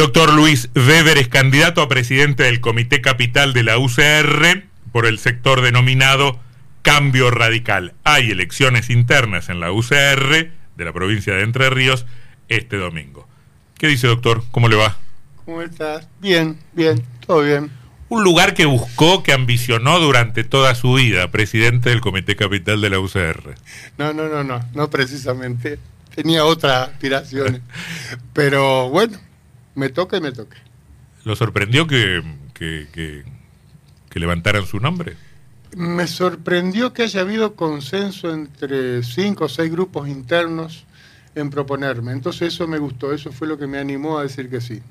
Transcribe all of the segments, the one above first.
doctor Luis Weber es candidato a presidente del Comité Capital de la UCR por el sector denominado Cambio Radical. Hay elecciones internas en la UCR de la provincia de Entre Ríos este domingo. ¿Qué dice, doctor? ¿Cómo le va? ¿Cómo estás? Bien, bien, todo bien. Un lugar que buscó, que ambicionó durante toda su vida, presidente del Comité Capital de la UCR. No, no, no, no, no precisamente. Tenía otras aspiraciones. Pero bueno, me toca y me toca. ¿Lo sorprendió que, que, que, levantaran su nombre? Me sorprendió que haya habido consenso entre cinco o seis grupos internos en proponerme. Entonces eso me gustó, eso fue lo que me animó a decir que sí.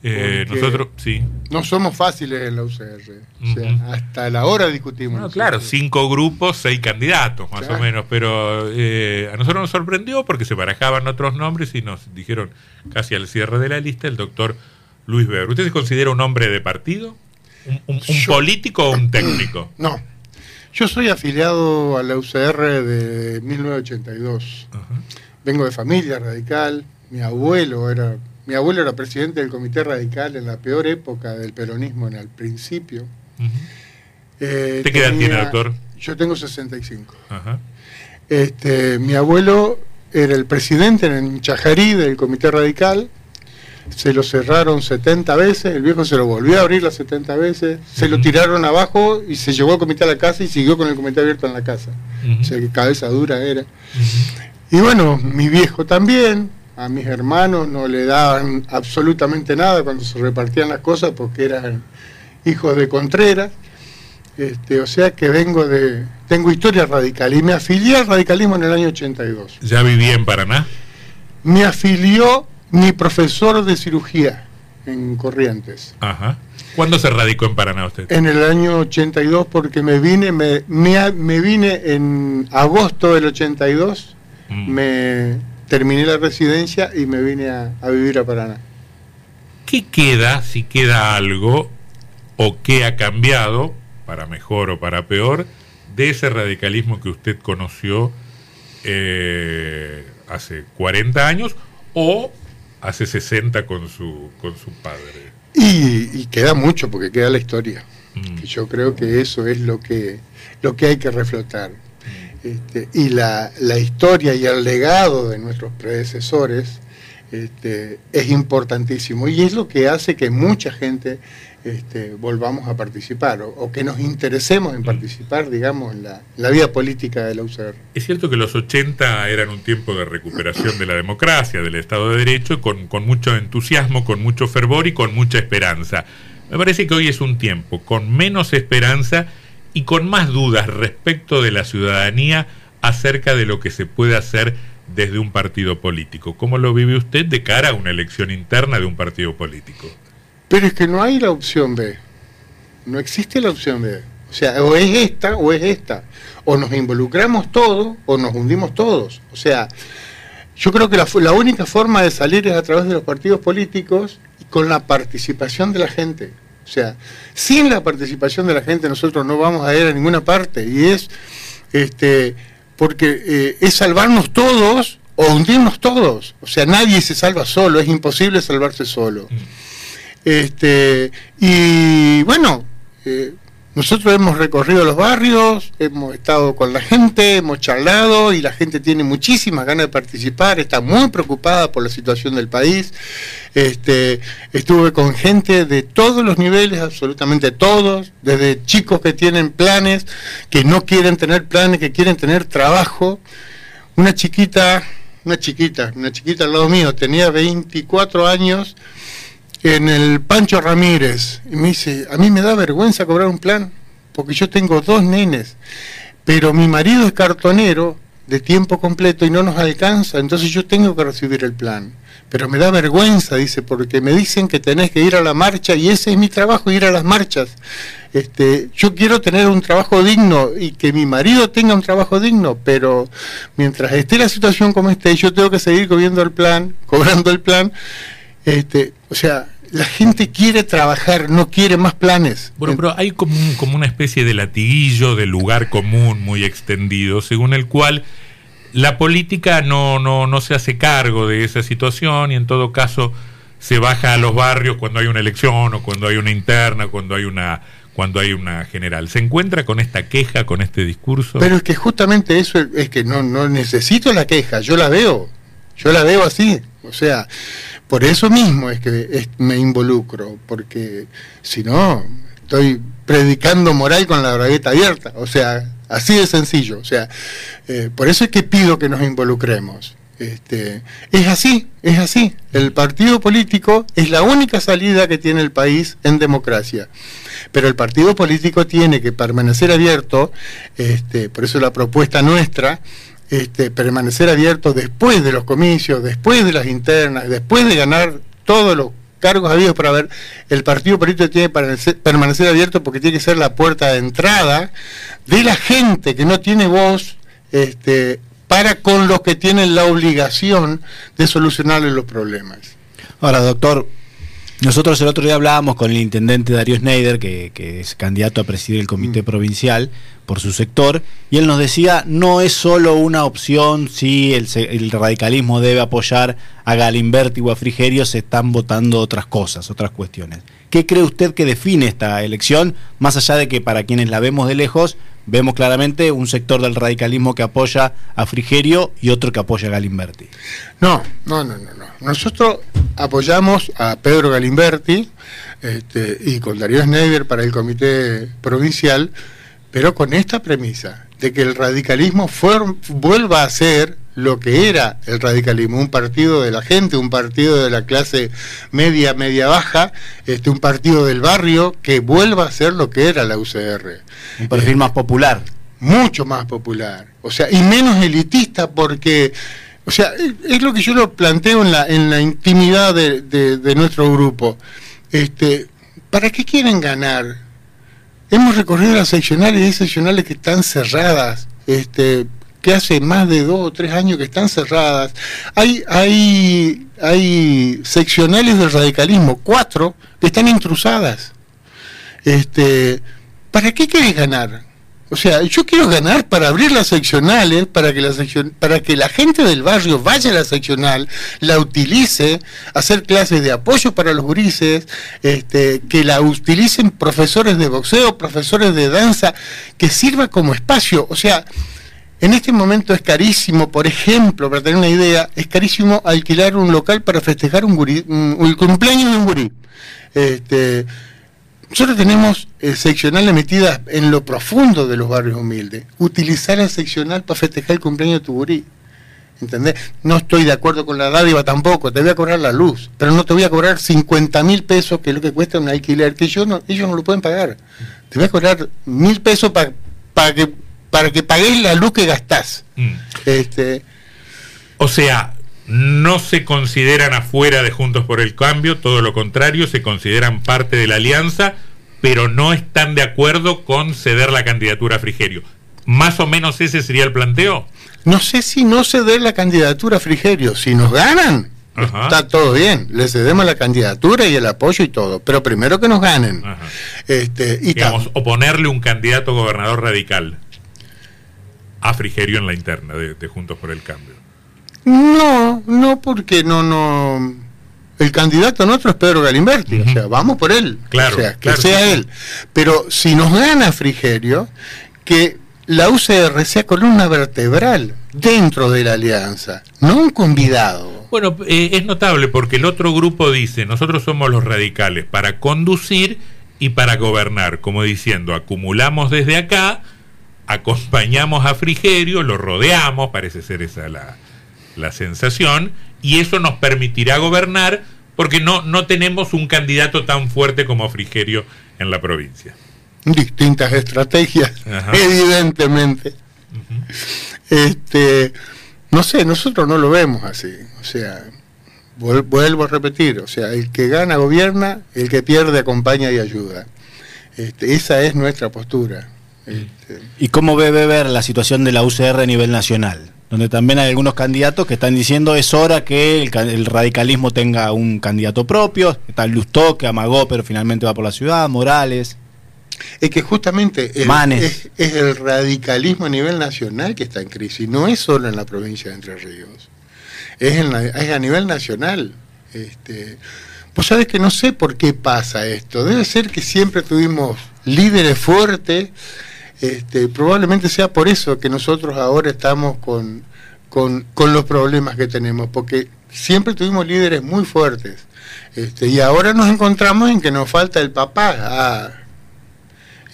Eh, nosotros, sí. No somos fáciles en la UCR. o sea, hasta la hora discutimos. claro, cinco grupos, seis candidatos, más o menos. Pero eh, a nosotros nos sorprendió porque se barajaban otros nombres y nos dijeron casi al cierre de la lista el doctor Luis Weber. ¿Usted se considera un hombre de partido? ¿Un, político o un técnico? No. Yo soy afiliado a la UCR de 1982. Vengo de familia radical. Mi abuelo era mi abuelo era presidente del Comité Radical en la peor época del peronismo, en el principio. Eh, qué edad tiene, doctor? Yo tengo 65. Este, mi abuelo era el presidente en Chajarí del Comité Radical. Se lo cerraron 70 veces, el viejo se lo volvió a abrir las 70 veces, se lo tiraron abajo y se llevó al comité a la casa y siguió con el comité abierto en la casa. O sea que cabeza dura era. Y bueno, mi viejo también, a mis hermanos no le daban absolutamente nada cuando se repartían las cosas porque eran hijos de Contreras. Este, o sea que vengo de. Tengo historia radical y me afilié al radicalismo en el año 82. ¿Ya viví en Paraná? Me afilió mi profesor de cirugía en Corrientes. Ajá. ¿Cuándo se radicó en Paraná usted? En el año 82 porque me vine, me, me, vine en agosto del 82, mm. me terminé la residencia y me vine a, vivir a Paraná. ¿Qué queda, si queda algo, o qué ha cambiado, para mejor o para peor, de ese radicalismo que usted conoció eh, hace 40 años o hace 60 con su, con su padre? Y, queda mucho, porque queda la historia. Mm. yo creo que eso es lo que, lo que hay que reflotar este, y la, historia y el legado de nuestros predecesores este, es importantísimo y es lo que hace que mucha gente este, volvamos a participar o, que nos interesemos en participar, digamos, en la, vida política de la UCR. Es cierto que los 80 eran un tiempo de recuperación de la democracia, del Estado de Derecho, con, con mucho entusiasmo, con mucho fervor y con mucha esperanza. Me parece que hoy es un tiempo con menos esperanza y con más dudas respecto de la ciudadanía acerca de lo que se puede hacer desde un partido político. ¿Cómo lo vive usted de cara a una elección interna de un partido político? Pero es que no hay la opción B. No existe la opción B. O sea, o es esta o es esta. O nos involucramos todos o nos hundimos todos. O sea, yo creo que la, la única forma de salir es a través de los partidos políticos y con la participación de la gente. O sea, sin la participación de la gente nosotros no vamos a ir a ninguna parte y es este porque eh, es salvarnos todos o hundirnos todos. O sea, nadie se salva solo, es imposible salvarse solo. Mm. Este, y bueno, eh, nosotros hemos recorrido los barrios, hemos estado con la gente, hemos charlado y la gente tiene muchísimas ganas de participar, está muy preocupada por la situación del país. Este, estuve con gente de todos los niveles, absolutamente todos, desde chicos que tienen planes, que no quieren tener planes, que quieren tener trabajo. Una chiquita, una chiquita, una chiquita al lado mío, tenía 24 años en el Pancho Ramírez y me dice, a mí me da vergüenza cobrar un plan porque yo tengo dos nenes, pero mi marido es cartonero de tiempo completo y no nos alcanza, entonces yo tengo que recibir el plan. Pero me da vergüenza, dice, porque me dicen que tenés que ir a la marcha y ese es mi trabajo, ir a las marchas. Este, yo quiero tener un trabajo digno y que mi marido tenga un trabajo digno, pero mientras esté la situación como esté, yo tengo que seguir cobrando el plan, cobrando el plan. Este, o sea, la gente quiere trabajar, no quiere más planes. Bueno, pero hay como, como una especie de latiguillo, de lugar común muy extendido, según el cual la política no, no, no se hace cargo de esa situación y en todo caso se baja a los barrios cuando hay una elección o cuando hay una interna, cuando hay una cuando hay una general. ¿Se encuentra con esta queja, con este discurso? Pero es que justamente eso es que no, no necesito la queja, yo la veo, yo la veo así. O sea, por eso mismo es que me involucro, porque si no, estoy predicando moral con la bragueta abierta. O sea, así de sencillo. O sea, eh, por eso es que pido que nos involucremos. Este, es así, es así. El partido político es la única salida que tiene el país en democracia. Pero el partido político tiene que permanecer abierto, este, por eso la propuesta nuestra, este, permanecer abierto después de los comicios, después de las internas, después de ganar todos los cargos habidos para ver, el partido político tiene que permanecer abierto porque tiene que ser la puerta de entrada de la gente que no tiene voz este, para con los que tienen la obligación de solucionarle los problemas. Ahora, doctor, nosotros el otro día hablábamos con el intendente Darío Schneider, que, es candidato a presidir el comité mm. provincial por su sector, y él nos decía, no es solo una opción si el, el, radicalismo debe apoyar a Galimberti o a Frigerio, se están votando otras cosas, otras cuestiones. ¿Qué cree usted que define esta elección, más allá de que para quienes la vemos de lejos, vemos claramente un sector del radicalismo que apoya a Frigerio y otro que apoya a Galimberti. No, no, no, no. no. Nosotros apoyamos a Pedro Galimberti este, y con Darío Schneider para el comité provincial, pero con esta premisa de que el radicalismo vuelva a ser lo que era el radicalismo, un partido de la gente, un partido de la clase media, media baja, este, un partido del barrio que vuelva a ser lo que era la UCR. Un perfil más popular. Mucho más popular. O sea, y menos elitista porque, o sea, es lo que yo lo planteo en la, en la intimidad de, de nuestro grupo. Este, ¿Para qué quieren ganar? Hemos recorrido las seccionales y hay seccionales que están cerradas. Este, que hace más de dos o tres años que están cerradas. Hay, hay, hay seccionales del radicalismo, cuatro, que están intrusadas. Este, ¿Para qué quieres ganar? O sea, yo quiero ganar para abrir las seccionales, para que la, sección, para que la gente del barrio vaya a la seccional, la utilice, hacer clases de apoyo para los gurises, este, que la utilicen profesores de boxeo, profesores de danza, que sirva como espacio. O sea, en este momento es carísimo, por ejemplo, para tener una idea, es carísimo alquilar un local para festejar un el cumpleaños de un gurí. Este, nosotros tenemos eh, seccionales metidas en lo profundo de los barrios humildes. Utilizar el seccional para festejar el cumpleaños de tu gurí. ¿Entendés? No estoy de acuerdo con la dádiva tampoco, te voy a cobrar la luz, pero no te voy a cobrar 50 mil pesos, que es lo que cuesta un alquiler, que yo no, ellos no lo pueden pagar. Te voy a cobrar mil pesos para que para que paguéis la luz que gastás. Mm. Este, o sea, no se consideran afuera de Juntos por el Cambio, todo lo contrario, se consideran parte de la alianza, pero no están de acuerdo con ceder la candidatura a Frigerio. ¿Más o menos ese sería el planteo? No sé si no ceder la candidatura a Frigerio. Si nos ganan, está todo bien. Le cedemos la candidatura y el apoyo y todo. Pero primero que nos ganen. Este, y Digamos, oponerle un candidato gobernador radical a Frigerio en la interna de, Juntos por el Cambio. No, no, porque no, no. El candidato nuestro es Pedro Galimberti, o sea, vamos por él. Claro, o sea, que sea él. Pero si nos gana Frigerio, que la UCR sea columna vertebral dentro de la alianza, no un convidado. Bueno, eh, es notable porque el otro grupo dice, nosotros somos los radicales para conducir y para gobernar, como diciendo, acumulamos desde acá, acompañamos a Frigerio, lo rodeamos, parece ser esa la, la sensación, y eso nos permitirá gobernar porque no, no tenemos un candidato tan fuerte como Frigerio en la provincia. Distintas estrategias, evidentemente. Este, no sé, nosotros no lo vemos así. O sea, vuelvo a repetir, o sea, el que gana gobierna, el que pierde acompaña y ayuda. Este, esa es nuestra postura. Este, ¿Y cómo ve ver la situación de la UCR a nivel nacional? Donde también hay algunos candidatos que están diciendo es hora que el, radicalismo tenga un candidato propio. Está Lustó, que amagó, pero finalmente va por la ciudad, Morales. Es que justamente es, el radicalismo a nivel nacional que está en crisis, no es solo en la provincia de Entre Ríos, es, a nivel nacional. Este, Pues sabes que no sé por qué pasa esto. Debe ser que siempre tuvimos líderes fuertes. Este, probablemente sea por eso que nosotros ahora estamos con, con, con los problemas que tenemos, porque siempre tuvimos líderes muy fuertes. Este, y ahora nos encontramos en que nos falta el papá. Ah,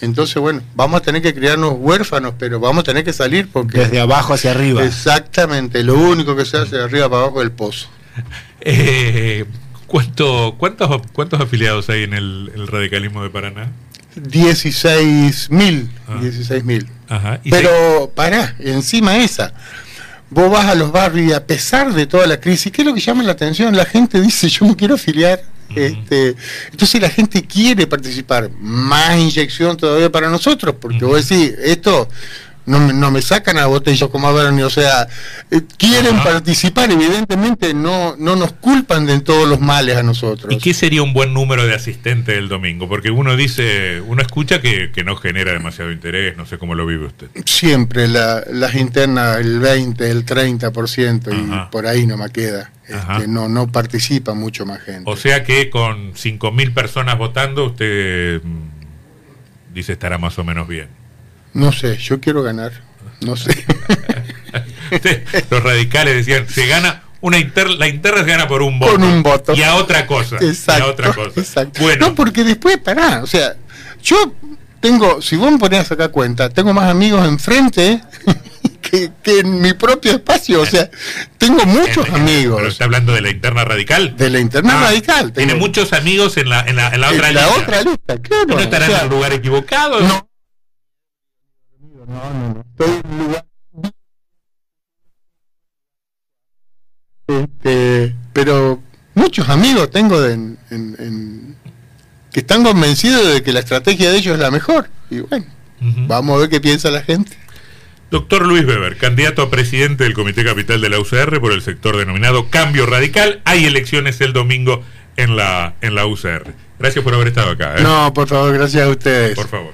entonces, bueno, vamos a tener que criarnos huérfanos, pero vamos a tener que salir porque... Desde abajo hacia arriba. Exactamente, lo único que se hace de arriba para abajo es el pozo. Eh, ¿cuánto, cuántos, ¿Cuántos afiliados hay en el, el radicalismo de Paraná? 16 mil, ah. 16 mil. Pero pará, encima esa, vos vas a los barrios y a pesar de toda la crisis, ¿qué es lo que llama la atención? La gente dice, yo me quiero afiliar. este, entonces la gente quiere participar. Más inyección todavía para nosotros, porque vos decís, esto no, no me sacan a botellas como a Bernie, o sea, eh, quieren participar, evidentemente no, no nos culpan de todos los males a nosotros. ¿Y qué sería un buen número de asistentes del domingo? Porque uno dice, uno escucha que, no genera demasiado interés, no sé cómo lo vive usted. Siempre las internas, el 20, el 30%, y por ahí no me queda. Este, no, no participa mucho más gente. O sea que con 5.000 personas votando, usted mm, dice estará más o menos bien. No sé, yo quiero ganar. No sé. Los radicales decían, se gana una inter la interna se gana por un voto. Con un voto. Y a otra cosa. Exacto. a otra cosa. Exacto. Bueno. No, porque después, pará, o sea, yo tengo, si vos me ponés acá cuenta, tengo más amigos enfrente que, que, en mi propio espacio. O sea, tengo muchos amigos. ¿Pero está hablando de la interna radical? De la interna ah, radical. Tiene muchos amigos en la, en la, en la otra en lista. la otra lista, claro. ¿No estará en el lugar equivocado? No. No, no, no. Estoy en lugar. Este, pero muchos amigos tengo en, en, que están convencidos de que la estrategia de ellos es la mejor. Y bueno, vamos a ver qué piensa la gente. Doctor Luis Weber, candidato a presidente del Comité Capital de la UCR por el sector denominado Cambio Radical. Hay elecciones el domingo en la, en la UCR. Gracias por haber estado acá. ¿eh? No, por favor, gracias a ustedes. Por favor.